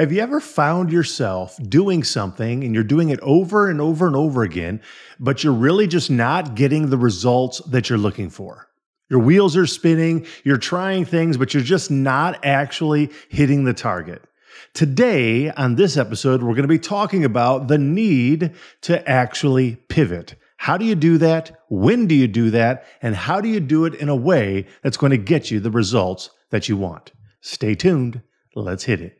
Have you ever found yourself doing something and you're doing it over and over and over again, but you're really just not getting the results that you're looking for? Your wheels are spinning, you're trying things, but you're just not actually hitting the target. Today, on this episode, we're going to be talking about the need to actually pivot. How do you do that? When do you do that? And how do you do it in a way that's going to get you the results that you want? Stay tuned. Let's hit it.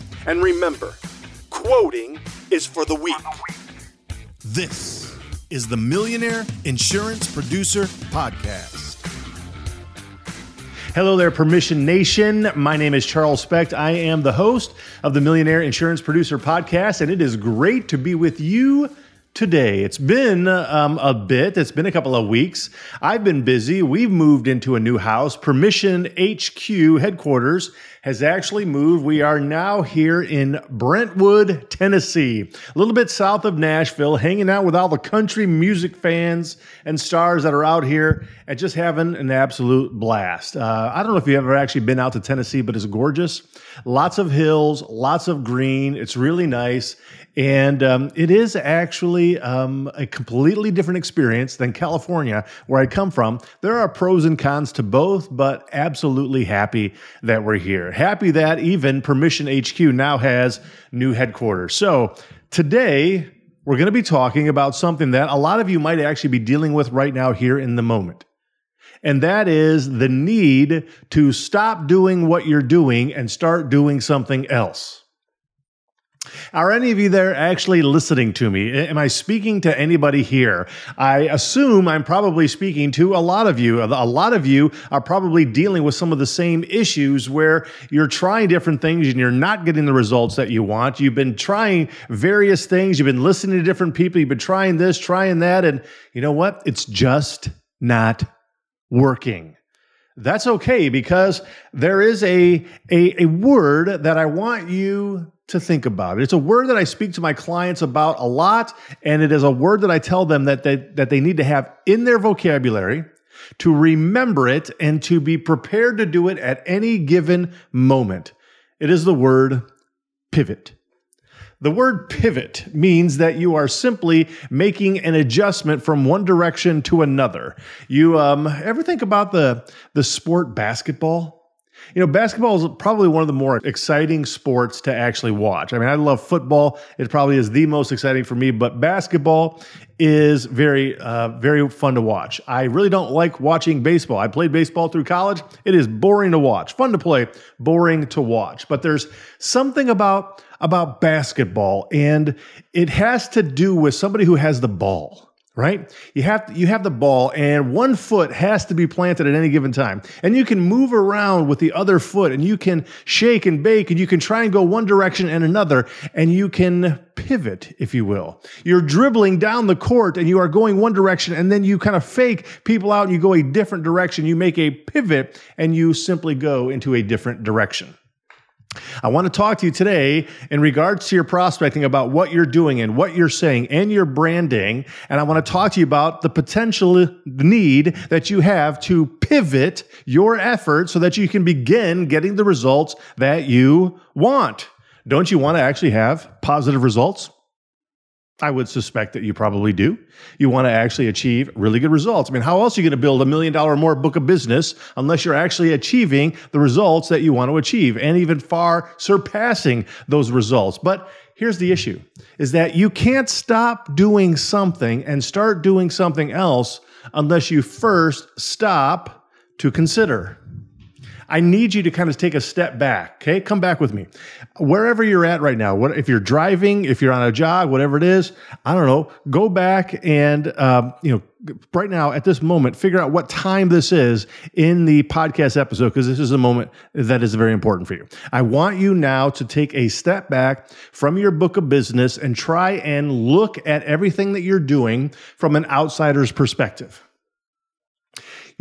and remember, quoting is for the weak. This is the Millionaire Insurance Producer Podcast. Hello there, Permission Nation. My name is Charles Specht. I am the host of the Millionaire Insurance Producer Podcast, and it is great to be with you today. It's been um, a bit, it's been a couple of weeks. I've been busy. We've moved into a new house. Permission HQ headquarters has actually moved. We are now here in Brentwood, Tennessee, a little bit south of Nashville, hanging out with all the country music fans and stars that are out here and just having an absolute blast. Uh, I don't know if you've ever actually been out to Tennessee, but it's gorgeous. Lots of hills, lots of green. It's really nice. And um, it is actually um, a completely different experience than California, where I come from. There are pros and cons to both, but absolutely happy that we're here. Happy that even Permission HQ now has new headquarters. So today, we're going to be talking about something that a lot of you might actually be dealing with right now here in the moment. And that is the need to stop doing what you're doing and start doing something else. Are any of you there actually listening to me? Am I speaking to anybody here? I assume I'm probably speaking to a lot of you. A lot of you are probably dealing with some of the same issues where you're trying different things and you're not getting the results that you want. You've been trying various things, you've been listening to different people, you've been trying this, trying that, and you know what? It's just not working. That's okay because there is a, a, a word that I want you to think about. It's a word that I speak to my clients about a lot, and it is a word that I tell them that they, that they need to have in their vocabulary to remember it and to be prepared to do it at any given moment. It is the word pivot. The word pivot means that you are simply making an adjustment from one direction to another. You um, ever think about the the sport basketball? You know, basketball is probably one of the more exciting sports to actually watch. I mean, I love football. It probably is the most exciting for me, but basketball is very, uh, very fun to watch. I really don't like watching baseball. I played baseball through college. It is boring to watch, fun to play, boring to watch. But there's something about about basketball, and it has to do with somebody who has the ball right? You have to, you have the ball and one foot has to be planted at any given time. And you can move around with the other foot and you can shake and bake and you can try and go one direction and another and you can pivot if you will. You're dribbling down the court and you are going one direction and then you kind of fake people out and you go a different direction. You make a pivot and you simply go into a different direction. I want to talk to you today in regards to your prospecting about what you're doing and what you're saying and your branding. And I want to talk to you about the potential need that you have to pivot your effort so that you can begin getting the results that you want. Don't you want to actually have positive results? I would suspect that you probably do. You want to actually achieve really good results. I mean, how else are you going to build a million dollar more book of business unless you're actually achieving the results that you want to achieve and even far surpassing those results? But here's the issue is that you can't stop doing something and start doing something else unless you first stop to consider. I need you to kind of take a step back. Okay, come back with me. Wherever you're at right now, what if you're driving, if you're on a jog, whatever it is, I don't know. Go back and um, you know, right now at this moment, figure out what time this is in the podcast episode because this is a moment that is very important for you. I want you now to take a step back from your book of business and try and look at everything that you're doing from an outsider's perspective.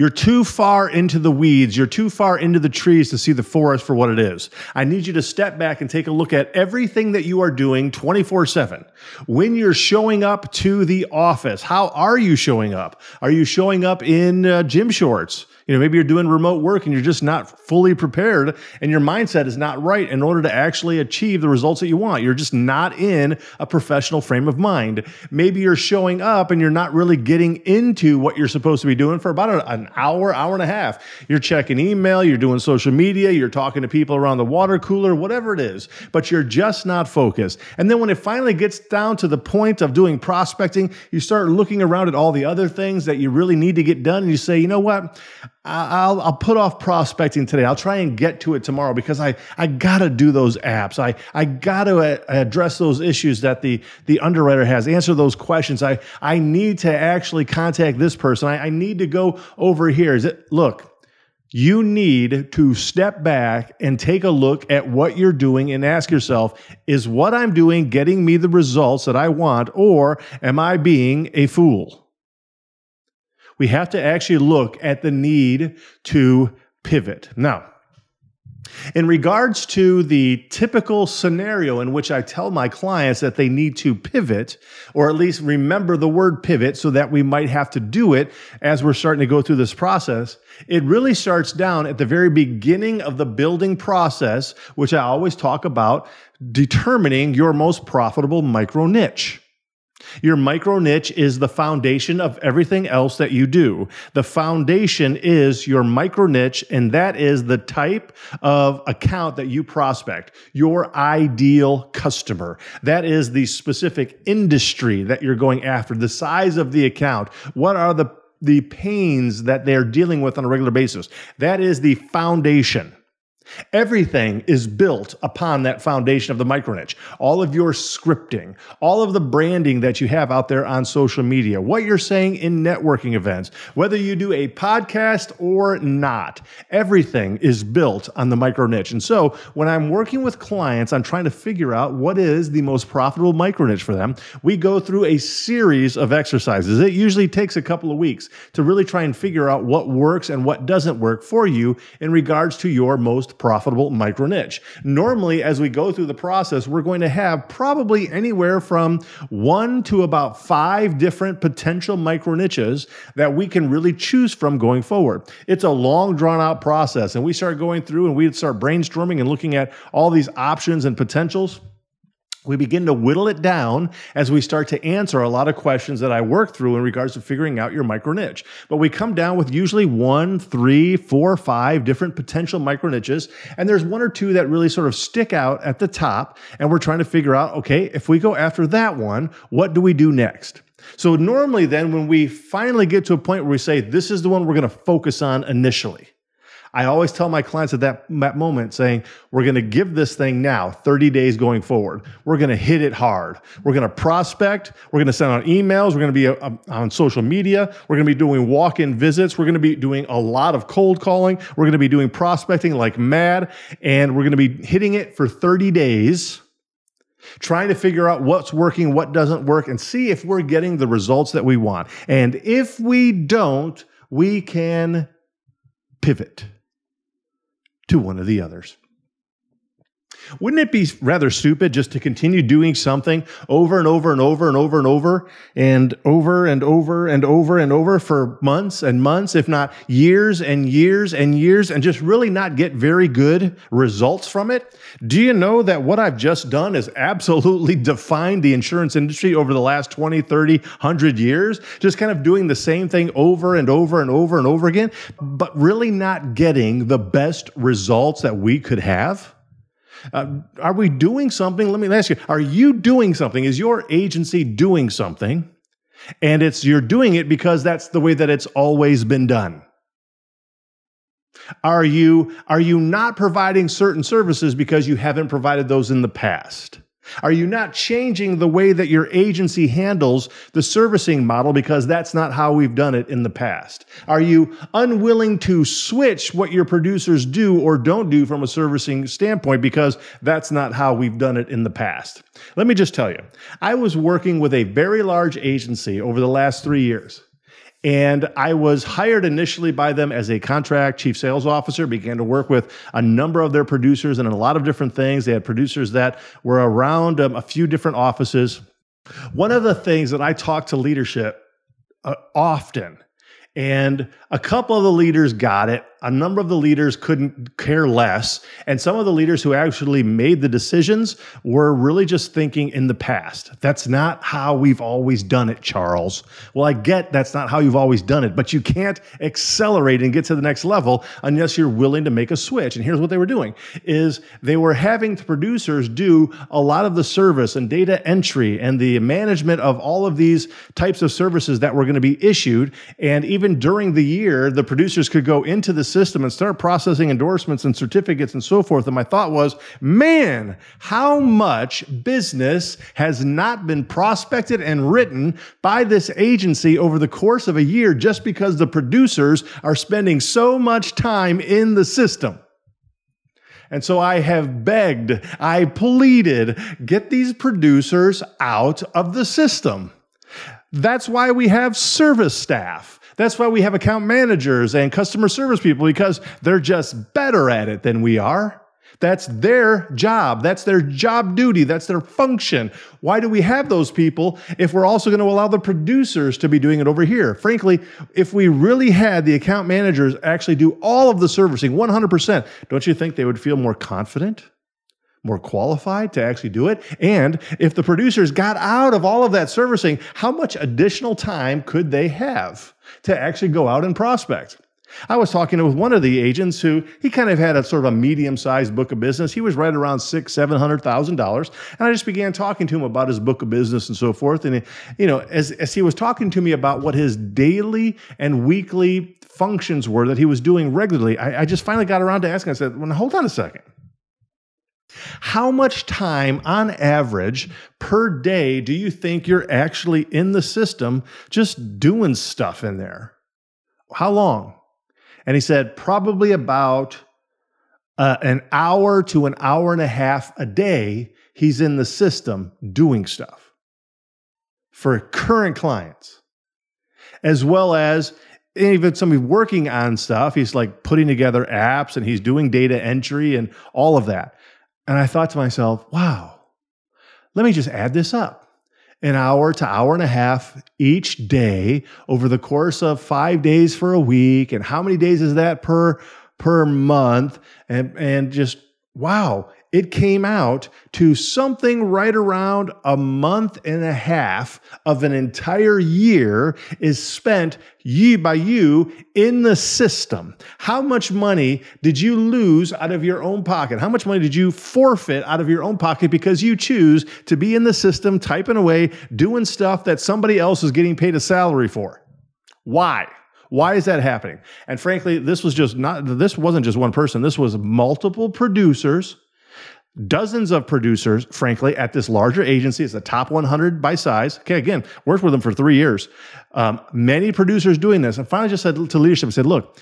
You're too far into the weeds. You're too far into the trees to see the forest for what it is. I need you to step back and take a look at everything that you are doing 24 7. When you're showing up to the office, how are you showing up? Are you showing up in uh, gym shorts? You know, maybe you're doing remote work and you're just not fully prepared and your mindset is not right in order to actually achieve the results that you want. You're just not in a professional frame of mind. Maybe you're showing up and you're not really getting into what you're supposed to be doing for about an hour, hour and a half. You're checking email, you're doing social media, you're talking to people around the water cooler, whatever it is, but you're just not focused. And then when it finally gets down to the point of doing prospecting, you start looking around at all the other things that you really need to get done and you say, you know what? I'll, I'll put off prospecting today. I'll try and get to it tomorrow because I, I gotta do those apps. I, I gotta uh, address those issues that the, the underwriter has, answer those questions. I, I need to actually contact this person. I, I need to go over here. Is it, look, you need to step back and take a look at what you're doing and ask yourself, is what I'm doing getting me the results that I want, or am I being a fool? We have to actually look at the need to pivot. Now, in regards to the typical scenario in which I tell my clients that they need to pivot, or at least remember the word pivot so that we might have to do it as we're starting to go through this process, it really starts down at the very beginning of the building process, which I always talk about determining your most profitable micro niche. Your micro niche is the foundation of everything else that you do. The foundation is your micro niche, and that is the type of account that you prospect, your ideal customer. That is the specific industry that you're going after, the size of the account. What are the the pains that they're dealing with on a regular basis. That is the foundation. Everything is built upon that foundation of the micro niche. All of your scripting, all of the branding that you have out there on social media, what you're saying in networking events, whether you do a podcast or not, everything is built on the micro niche. And so when I'm working with clients, I'm trying to figure out what is the most profitable micro niche for them. We go through a series of exercises. It usually takes a couple of weeks to really try and figure out what works and what doesn't work for you in regards to your most profitable micro niche. Normally, as we go through the process, we're going to have probably anywhere from one to about five different potential micro niches that we can really choose from going forward. It's a long, drawn out process, and we start going through and we start brainstorming and looking at all these options and potentials we begin to whittle it down as we start to answer a lot of questions that I work through in regards to figuring out your micro niche. But we come down with usually one, three, four, five different potential micro niches. And there's one or two that really sort of stick out at the top. And we're trying to figure out, okay, if we go after that one, what do we do next? So normally then when we finally get to a point where we say, this is the one we're going to focus on initially, I always tell my clients at that, that moment saying, we're going to give this thing now 30 days going forward. We're going to hit it hard. We're going to prospect. We're going to send out emails. We're going to be uh, on social media. We're going to be doing walk in visits. We're going to be doing a lot of cold calling. We're going to be doing prospecting like mad. And we're going to be hitting it for 30 days trying to figure out what's working, what doesn't work, and see if we're getting the results that we want. And if we don't, we can pivot to one of the others. Wouldn't it be rather stupid just to continue doing something over and over and over and over and over and over and over and over and over for months and months, if not years and years and years, and just really not get very good results from it? Do you know that what I've just done has absolutely defined the insurance industry over the last 20, 30, 100 years? Just kind of doing the same thing over and over and over and over again, but really not getting the best results that we could have? Uh, are we doing something? Let me ask you, are you doing something? Is your agency doing something And it's you're doing it because that's the way that it's always been done. Are you are you not providing certain services because you haven't provided those in the past? Are you not changing the way that your agency handles the servicing model because that's not how we've done it in the past? Are you unwilling to switch what your producers do or don't do from a servicing standpoint because that's not how we've done it in the past? Let me just tell you, I was working with a very large agency over the last three years. And I was hired initially by them as a contract chief sales officer, began to work with a number of their producers and a lot of different things. They had producers that were around um, a few different offices. One of the things that I talk to leadership uh, often, and a couple of the leaders got it, a number of the leaders couldn't care less. And some of the leaders who actually made the decisions were really just thinking in the past. That's not how we've always done it, Charles. Well, I get that's not how you've always done it, but you can't accelerate and get to the next level unless you're willing to make a switch. And here's what they were doing is they were having the producers do a lot of the service and data entry and the management of all of these types of services that were going to be issued. And even during the year, the producers could go into the system and start processing endorsements and certificates and so forth. And my thought was, man, how much business has not been prospected and written by this agency over the course of a year just because the producers are spending so much time in the system? And so I have begged, I pleaded, get these producers out of the system. That's why we have service staff. That's why we have account managers and customer service people because they're just better at it than we are. That's their job. That's their job duty. That's their function. Why do we have those people if we're also going to allow the producers to be doing it over here? Frankly, if we really had the account managers actually do all of the servicing 100%, don't you think they would feel more confident? more qualified to actually do it? And if the producers got out of all of that servicing, how much additional time could they have to actually go out and prospect? I was talking with one of the agents who he kind of had a sort of a medium-sized book of business. He was right around six, seven hundred thousand dollars, and I just began talking to him about his book of business and so forth. And you know, as as he was talking to me about what his daily and weekly functions were that he was doing regularly, I, I just finally got around to asking. I said, "Well, hold on a second. How much time on average per day do you think you're actually in the system just doing stuff in there? How long? And he said, probably about uh, an hour to an hour and a half a day, he's in the system doing stuff for current clients, as well as even somebody working on stuff. He's like putting together apps and he's doing data entry and all of that. And I thought to myself, wow, let me just add this up. An hour to hour and a half each day over the course of five days for a week. And how many days is that per per month? And and just wow, it came out to something right around a month and a half of an entire year is spent ye by you in the system. How much money did you lose out of your own pocket? How much money did you forfeit out of your own pocket because you choose to be in the system, typing away, doing stuff that somebody else is getting paid a salary for? Why? Why is that happening? And frankly, this was just not, this wasn't just one person. This was multiple producers dozens of producers, frankly, at this larger agency. It's the top 100 by size. Okay, again, worked with them for three years. Um, many producers doing this. And finally just said to leadership, said, look,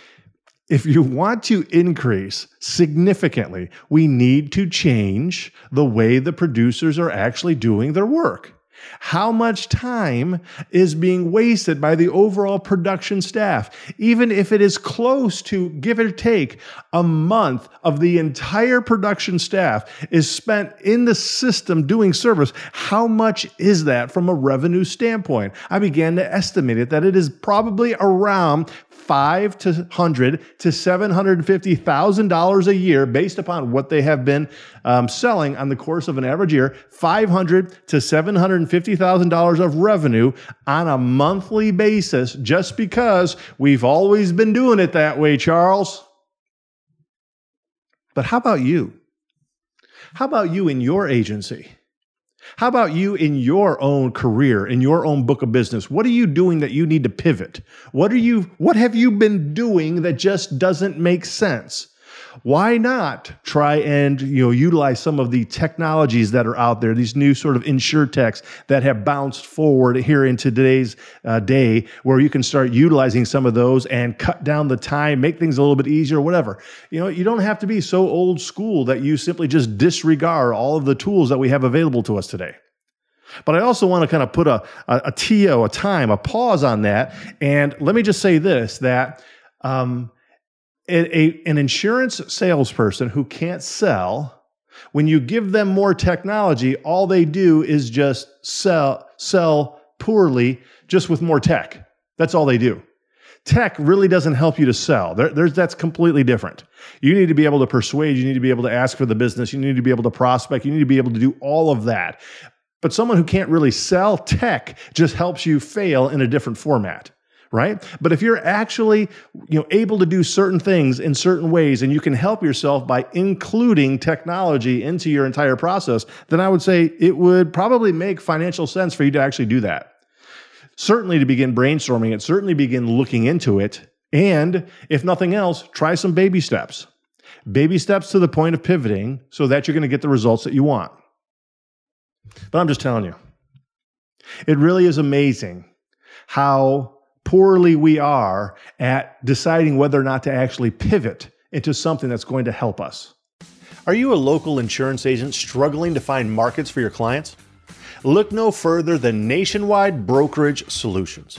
if you want to increase significantly, we need to change the way the producers are actually doing their work. How much time is being wasted by the overall production staff? Even if it is close to, give or take, a month of the entire production staff is spent in the system doing service, how much is that from a revenue standpoint? I began to estimate it that it is probably around five to hundred to seven hundred and fifty thousand dollars a year, based upon what they have been um, selling on the course of an average year. Five hundred to seven hundred and fifty thousand dollars of revenue on a monthly basis, just because we've always been doing it that way, Charles. But how about you? How about you in your agency? How about you in your own career, in your own book of business? What are you doing that you need to pivot? What are you what have you been doing that just doesn't make sense? Why not try and you know utilize some of the technologies that are out there these new sort of InsurTechs that have bounced forward here into today's uh, day where you can start utilizing some of those and cut down the time make things a little bit easier whatever you know you don't have to be so old school that you simply just disregard all of the tools that we have available to us today but I also want to kind of put a, a, a TO, a time, a pause on that. And let me just say this that um, a, an insurance salesperson who can't sell, when you give them more technology, all they do is just sell sell poorly, just with more tech. That's all they do. Tech really doesn't help you to sell. There, that's completely different. You need to be able to persuade. You need to be able to ask for the business. You need to be able to prospect. You need to be able to do all of that. But someone who can't really sell tech just helps you fail in a different format right? But if you're actually, you know, able to do certain things in certain ways and you can help yourself by including technology into your entire process, then I would say it would probably make financial sense for you to actually do that. Certainly to begin brainstorming it, certainly begin looking into it, and if nothing else, try some baby steps. Baby steps to the point of pivoting so that you're going to get the results that you want. But I'm just telling you, it really is amazing how poorly we are at deciding whether or not to actually pivot into something that's going to help us. Are you a local insurance agent struggling to find markets for your clients? Look no further than Nationwide Brokerage Solutions.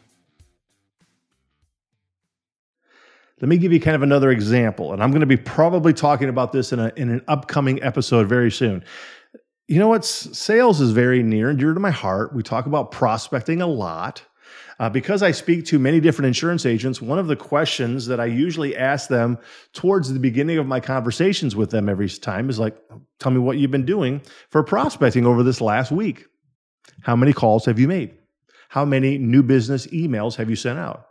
Let me give you kind of another example, and I'm going to be probably talking about this in, a, in an upcoming episode very soon. You know what? Sales is very near and dear to my heart. We talk about prospecting a lot. Uh, because I speak to many different insurance agents, one of the questions that I usually ask them towards the beginning of my conversations with them every time is like, tell me what you've been doing for prospecting over this last week. How many calls have you made? How many new business emails have you sent out?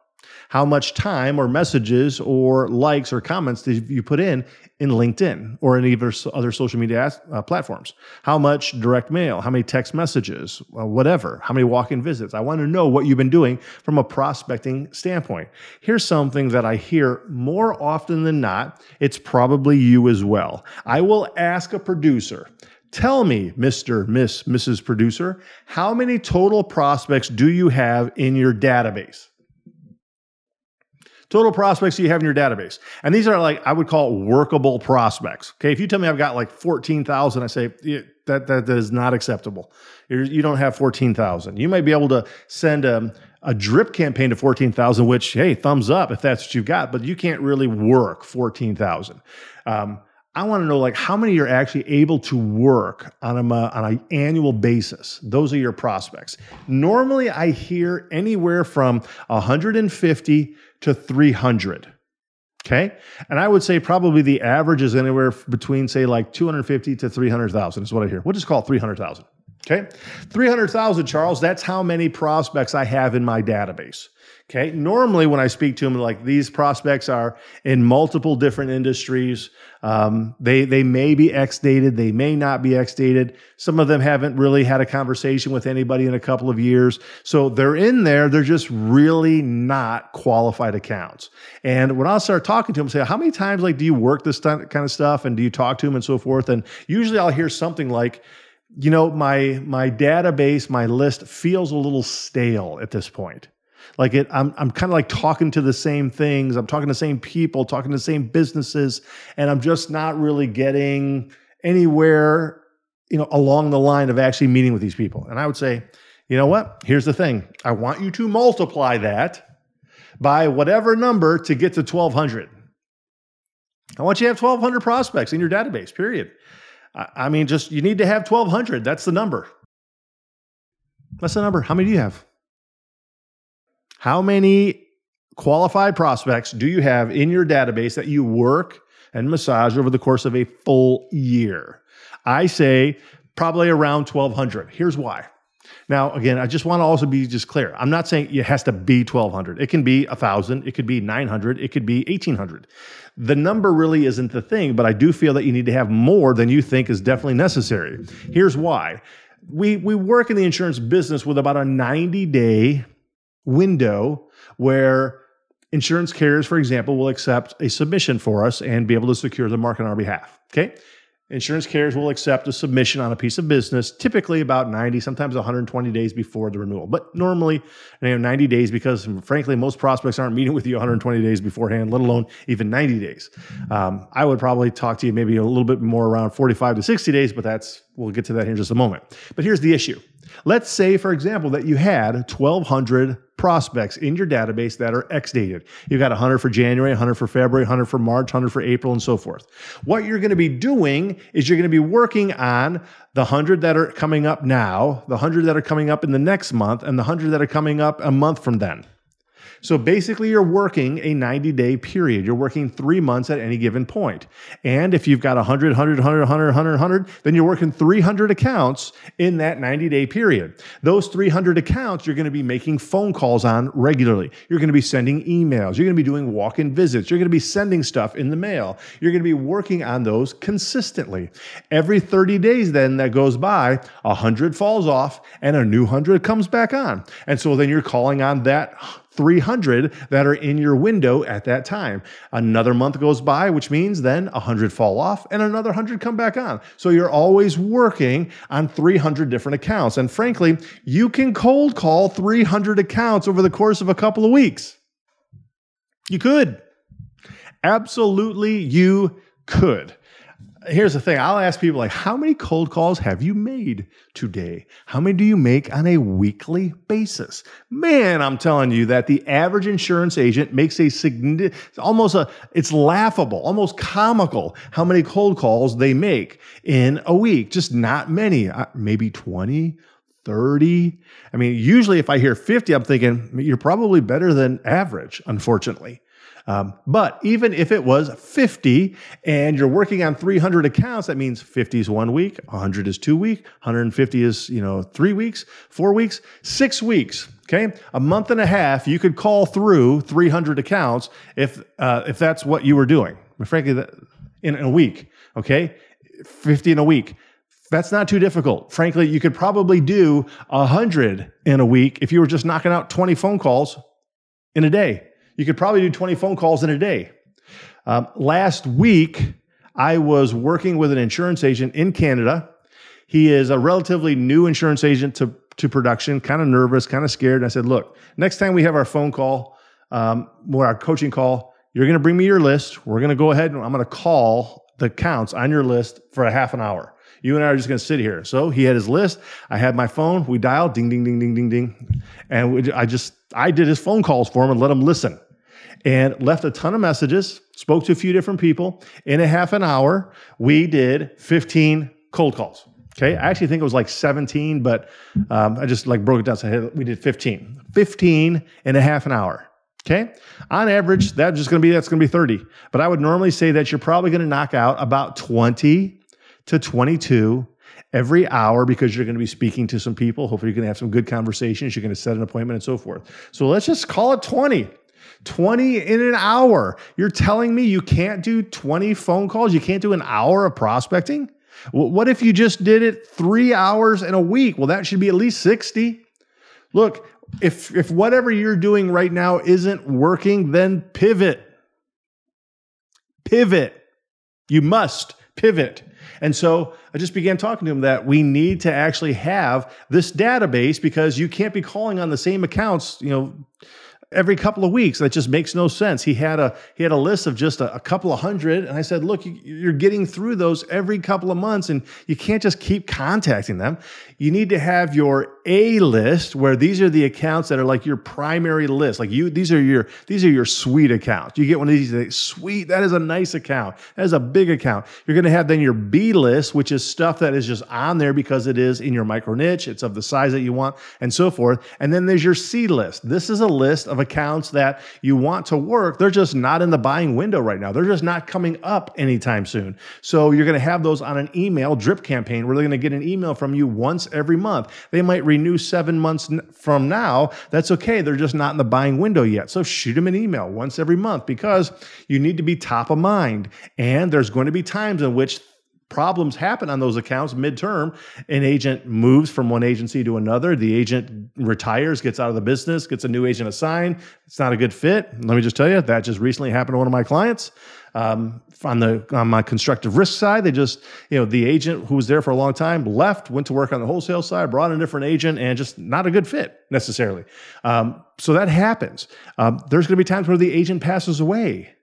How much time or messages or likes or comments did you put in in LinkedIn or any of other social media uh, platforms? How much direct mail? How many text messages? Uh, whatever. How many walk in visits? I want to know what you've been doing from a prospecting standpoint. Here's something that I hear more often than not. It's probably you as well. I will ask a producer. Tell me, Mr., Miss, Mrs. Producer, how many total prospects do you have in your database? Total prospects you have in your database. And these are like, I would call workable prospects. Okay. If you tell me I've got like 14,000, I say yeah, that, that is not acceptable. You're, you do not have 14,000. You might be able to send a, a drip campaign to 14,000, which, hey, thumbs up if that's what you've got, but you can't really work 14,000. Um, I want to know like how many you're actually able to work on a on an annual basis. Those are your prospects. Normally, I hear anywhere from 150 to 300. Okay. And I would say probably the average is anywhere between, say, like 250 to 300,000 is what I hear. We'll just call it 300,000. Okay. 300,000, Charles, that's how many prospects I have in my database. Okay. Normally, when I speak to them, like these prospects are in multiple different industries. Um, they they may be X dated, they may not be X dated. Some of them haven't really had a conversation with anybody in a couple of years, so they're in there. They're just really not qualified accounts. And when I'll start talking to them, say, "How many times like do you work this kind of stuff, and do you talk to them and so forth?" And usually, I'll hear something like you know my my database my list feels a little stale at this point like it, I'm I'm kind of like talking to the same things. I'm talking to the same people, talking to the same businesses, and I'm just not really getting anywhere, you know, along the line of actually meeting with these people. And I would say, you know what? Here's the thing. I want you to multiply that by whatever number to get to 1200. I want you to have 1200 prospects in your database, period. I mean, just you need to have 1200. That's the number. That's the number. How many do you have? How many qualified prospects do you have in your database that you work and massage over the course of a full year? I say probably around 1,200. Here's why. Now, again, I just want to also be just clear. I'm not saying it has to be 1,200. It can be 1,000. It could be 900. It could be 1,800. The number really isn't the thing, but I do feel that you need to have more than you think is definitely necessary. Here's why. We, we work in the insurance business with about a 90 day window where insurance carriers, for example, will accept a submission for us and be able to secure the market on our behalf. Okay. Insurance carriers will accept a submission on a piece of business, typically about 90, sometimes 120 days before the renewal. But normally, you know, 90 days because, frankly, most prospects aren't meeting with you 120 days beforehand, let alone even 90 days. Um, I would probably talk to you maybe a little bit more around 45 to 60 days, but that's we'll get to that here in just a moment. But here's the issue. Let's say, for example, that you had 1,200 prospects in your database that are X dated. You've got 100 for January, 100 for February, 100 for March, 100 for April, and so forth. What you're going to be doing is you're going to be working on the 100 that are coming up now, the 100 that are coming up in the next month, and the 100 that are coming up a month from then. So basically, you're working a 90 day period. You're working three months at any given point. And if you've got 100, 100, 100, 100, 100, 100, then you're working 300 accounts in that 90 day period. Those 300 accounts you're going to be making phone calls on regularly. You're going to be sending emails. You're going to be doing walk in visits. You're going to be sending stuff in the mail. You're going to be working on those consistently. Every 30 days, then that goes by, 100 falls off and a new 100 comes back on. And so then you're calling on that 300 that are in your window at that time. Another month goes by, which means then 100 fall off and another 100 come back on. So you're always working on 300 different accounts. And frankly, you can cold call 300 accounts over the course of a couple of weeks. You could. Absolutely, you could here's the thing I'll ask people like, how many cold calls have you made today? How many do you make on a weekly basis? Man, I'm telling you that the average insurance agent makes a significant, almost a, it's laughable, almost comical how many cold calls they make in a week. Just not many, uh, maybe 20. 30. I mean, usually if I hear 50, I'm thinking you're probably better than average, unfortunately. Um, but even if it was 50 and you're working on 300 accounts, that means 50 is one week, 100 is two week, 150 is, you know, three weeks, four weeks, six weeks. Okay. A month and a half, you could call through 300 accounts if, uh, if that's what you were doing. Frankly, that, in, in a week. Okay. 50 in a week. That's not too difficult. Frankly, you could probably do 100 in a week if you were just knocking out 20 phone calls in a day. You could probably do 20 phone calls in a day. Um, last week, I was working with an insurance agent in Canada. He is a relatively new insurance agent to, to production, kind of nervous, kind of scared. And I said, Look, next time we have our phone call, um, or our coaching call, you're going to bring me your list. We're going to go ahead and I'm going to call the counts on your list for a half an hour. You and I are just going to sit here. So he had his list. I had my phone. We dialed ding, ding, ding, ding, ding, ding. And I just, I did his phone calls for him and let him listen and left a ton of messages, spoke to a few different people. In a half an hour, we did 15 cold calls. Okay. I actually think it was like 17, but um, I just like broke it down. So we did 15, 15 in a half an hour. Okay. On average, that's just going to be, that's going to be 30. But I would normally say that you're probably going to knock out about 20 to 22 every hour because you're going to be speaking to some people. Hopefully, you're going to have some good conversations. You're going to set an appointment and so forth. So let's just call it 20. 20 in an hour. You're telling me you can't do 20 phone calls? You can't do an hour of prospecting? What if you just did it three hours in a week? Well, that should be at least 60. Look, if, if whatever you're doing right now isn't working, then pivot. Pivot. You must pivot. And so I just began talking to him that we need to actually have this database because you can't be calling on the same accounts, you know, every couple of weeks. That just makes no sense. He had a he had a list of just a, a couple of hundred, and I said, "Look, you, are getting through those every couple of months, and you can't just keep contacting them. You need to have your A list, where these are the accounts that are like your primary list. Like you, these are your these are your sweet accounts. You get one of these, like, sweet. That is a nice account. That is a big account. You're going to have then your B list, which is stuff that is just on there because it is in your micro niche. It's of the size that you want, and so forth. And then there's your C list. This is a list of accounts that you want to work. They're just not in the buying window right now. They're just not coming up anytime soon. So you're going to have those on an email drip campaign where they're going to get an email from you once every month. They might renew seven months from now. That's okay. They're just not in the buying window yet. So shoot them an email once every month because you need to be top of mind. And there's going to be times in which problems happen on those accounts midterm. An agent moves from one agency to another. The agent retires, gets out of the business, gets a new agent assigned. It's not a good fit. Let me just tell you, that just recently happened to one of my clients. Um, on the on my constructive risk side, they just you know the agent who was there for a long time left, went to work on the wholesale side, brought in a different agent, and just not a good fit necessarily. Um, so that happens. Um, there's going to be times where the agent passes away.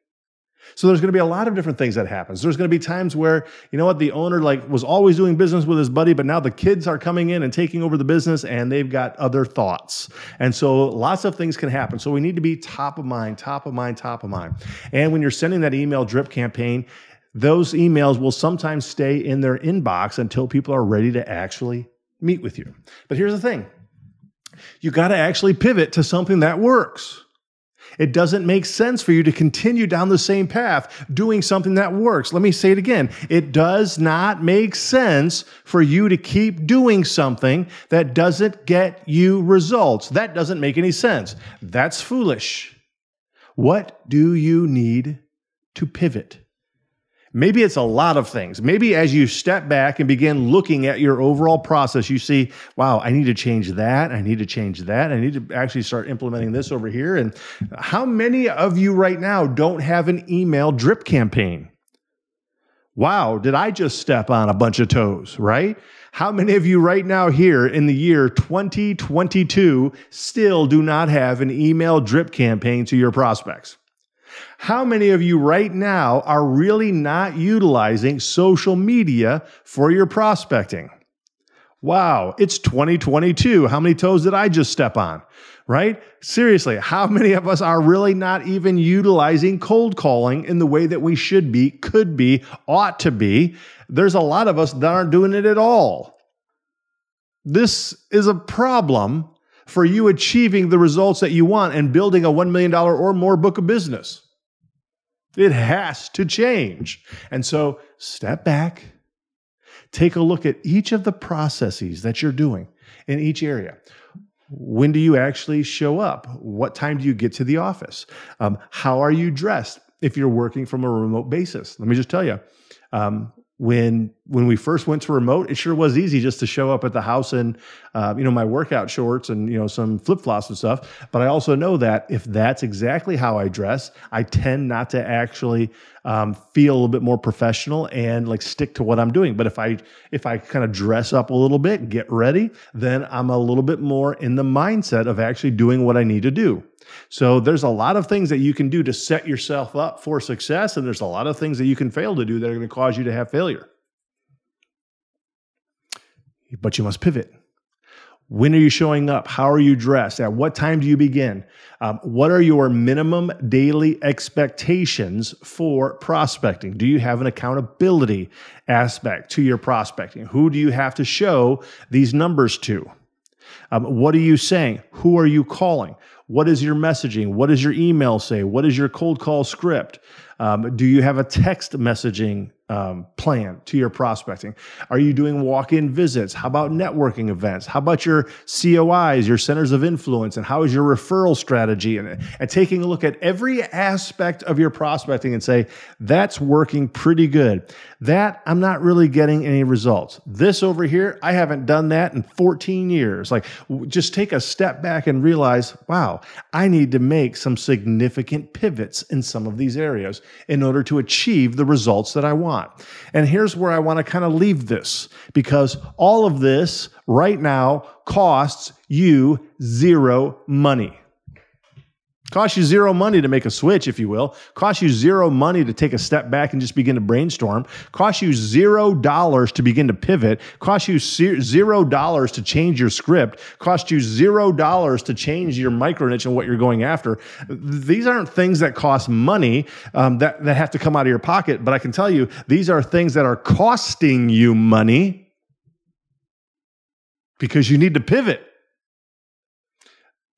So there's going to be a lot of different things that happens. There's going to be times where, you know what, the owner like was always doing business with his buddy, but now the kids are coming in and taking over the business and they've got other thoughts. And so lots of things can happen. So we need to be top of mind, top of mind, top of mind. And when you're sending that email drip campaign, those emails will sometimes stay in their inbox until people are ready to actually meet with you. But here's the thing. You got to actually pivot to something that works. It doesn't make sense for you to continue down the same path doing something that works. Let me say it again. It does not make sense for you to keep doing something that doesn't get you results. That doesn't make any sense. That's foolish. What do you need to pivot? Maybe it's a lot of things. Maybe as you step back and begin looking at your overall process, you see, wow, I need to change that. I need to change that. I need to actually start implementing this over here. And how many of you right now don't have an email drip campaign? Wow, did I just step on a bunch of toes, right? How many of you right now here in the year 2022 still do not have an email drip campaign to your prospects? How many of you right now are really not utilizing social media for your prospecting? Wow, it's 2022. How many toes did I just step on? Right? Seriously, how many of us are really not even utilizing cold calling in the way that we should be, could be, ought to be? There's a lot of us that aren't doing it at all. This is a problem for you achieving the results that you want and building a $1 million or more book of business. It has to change. And so step back, take a look at each of the processes that you're doing in each area. When do you actually show up? What time do you get to the office? Um, how are you dressed if you're working from a remote basis? Let me just tell you, um, when when we first went to remote, it sure was easy just to show up at the house in, uh, you know, my workout shorts and you know some flip flops and stuff. But I also know that if that's exactly how I dress, I tend not to actually um, feel a little bit more professional and like stick to what I'm doing. But if I if I kind of dress up a little bit, get ready, then I'm a little bit more in the mindset of actually doing what I need to do. So there's a lot of things that you can do to set yourself up for success, and there's a lot of things that you can fail to do that are going to cause you to have failure. But you must pivot. When are you showing up? How are you dressed? At what time do you begin? Um, what are your minimum daily expectations for prospecting? Do you have an accountability aspect to your prospecting? Who do you have to show these numbers to? Um, what are you saying? Who are you calling? What is your messaging? What does your email say? What is your cold call script? Um, do you have a text messaging um, plan to your prospecting? Are you doing walk in visits? How about networking events? How about your COIs, your centers of influence? And how is your referral strategy? And, and taking a look at every aspect of your prospecting and say, that's working pretty good. That I'm not really getting any results. This over here, I haven't done that in 14 years. Like, just take a step back and realize, wow, I need to make some significant pivots in some of these areas in order to achieve the results that I want. And here's where I want to kind of leave this because all of this right now costs you zero money. Cost you zero money to make a switch, if you will. Cost you zero money to take a step back and just begin to brainstorm. Cost you zero dollars to begin to pivot. Cost you zero dollars to change your script. Cost you zero dollars to change your micro niche and what you're going after. These aren't things that cost money um, that, that have to come out of your pocket. But I can tell you, these are things that are costing you money because you need to pivot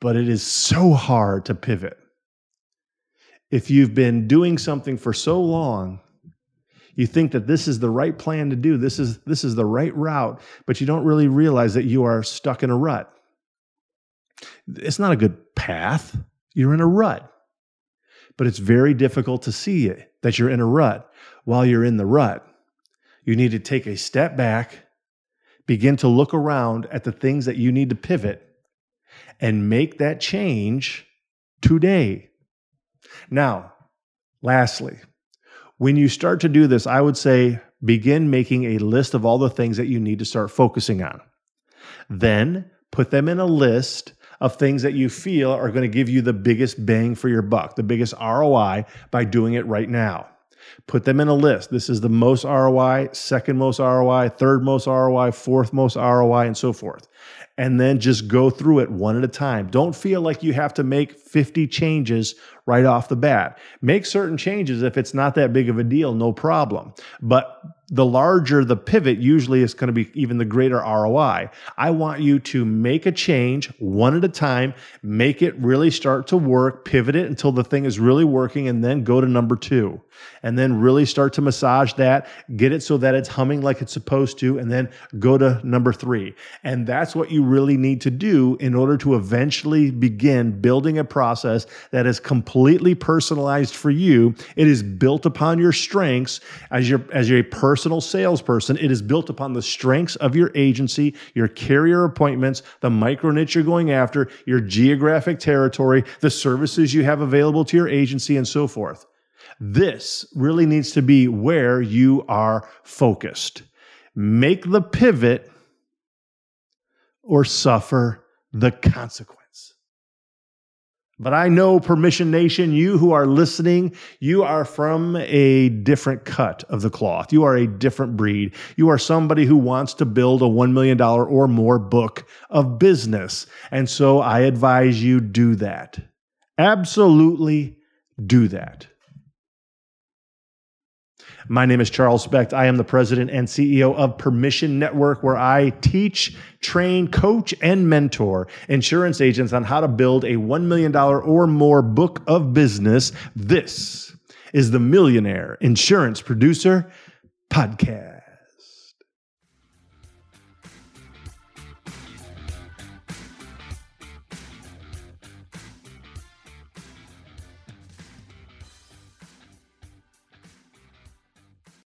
but it is so hard to pivot. If you've been doing something for so long, you think that this is the right plan to do, this is, this is the right route, but you don't really realize that you are stuck in a rut. It's not a good path. You're in a rut. But it's very difficult to see it, that you're in a rut while you're in the rut. You need to take a step back, begin to look around at the things that you need to pivot and make that change today. Now, lastly, when you start to do this, I would say begin making a list of all the things that you need to start focusing on. Then put them in a list of things that you feel are going to give you the biggest bang for your buck, the biggest ROI by doing it right now. Put them in a list. This is the most ROI, second most ROI, third most ROI, fourth most ROI, and so forth and then just go through it one at a time. Don't feel like you have to make 50 changes right off the bat. Make certain changes if it's not that big of a deal, no problem. But the larger the pivot, usually is going to be even the greater ROI. I want you to make a change one at a time, make it really start to work, pivot it until the thing is really working, and then go to number two. And then really start to massage that, get it so that it's humming like it's supposed to, and then go to number three. And that's what you really need to do in order to eventually begin building a process that is completely personalized for you. It is built upon your strengths as your as you're a personal salesperson. It is built upon the strengths of your agency, your carrier appointments, the micro niche you're going after, your geographic territory, the services you have available to your agency, and so forth. This really needs to be where you are focused. Make the pivot or suffer the consequence. But I know, Permission Nation, you who are listening, you are from a different cut of the cloth. You are a different breed. You are somebody who wants to build a $1 million or more book of business. And so I advise you do that. Absolutely do that. My name is Charles Specht. I am the president and CEO of Permission Network, where I teach, train, coach, and mentor insurance agents on how to build a $1 million or more book of business. This is the Millionaire Insurance Producer Podcast.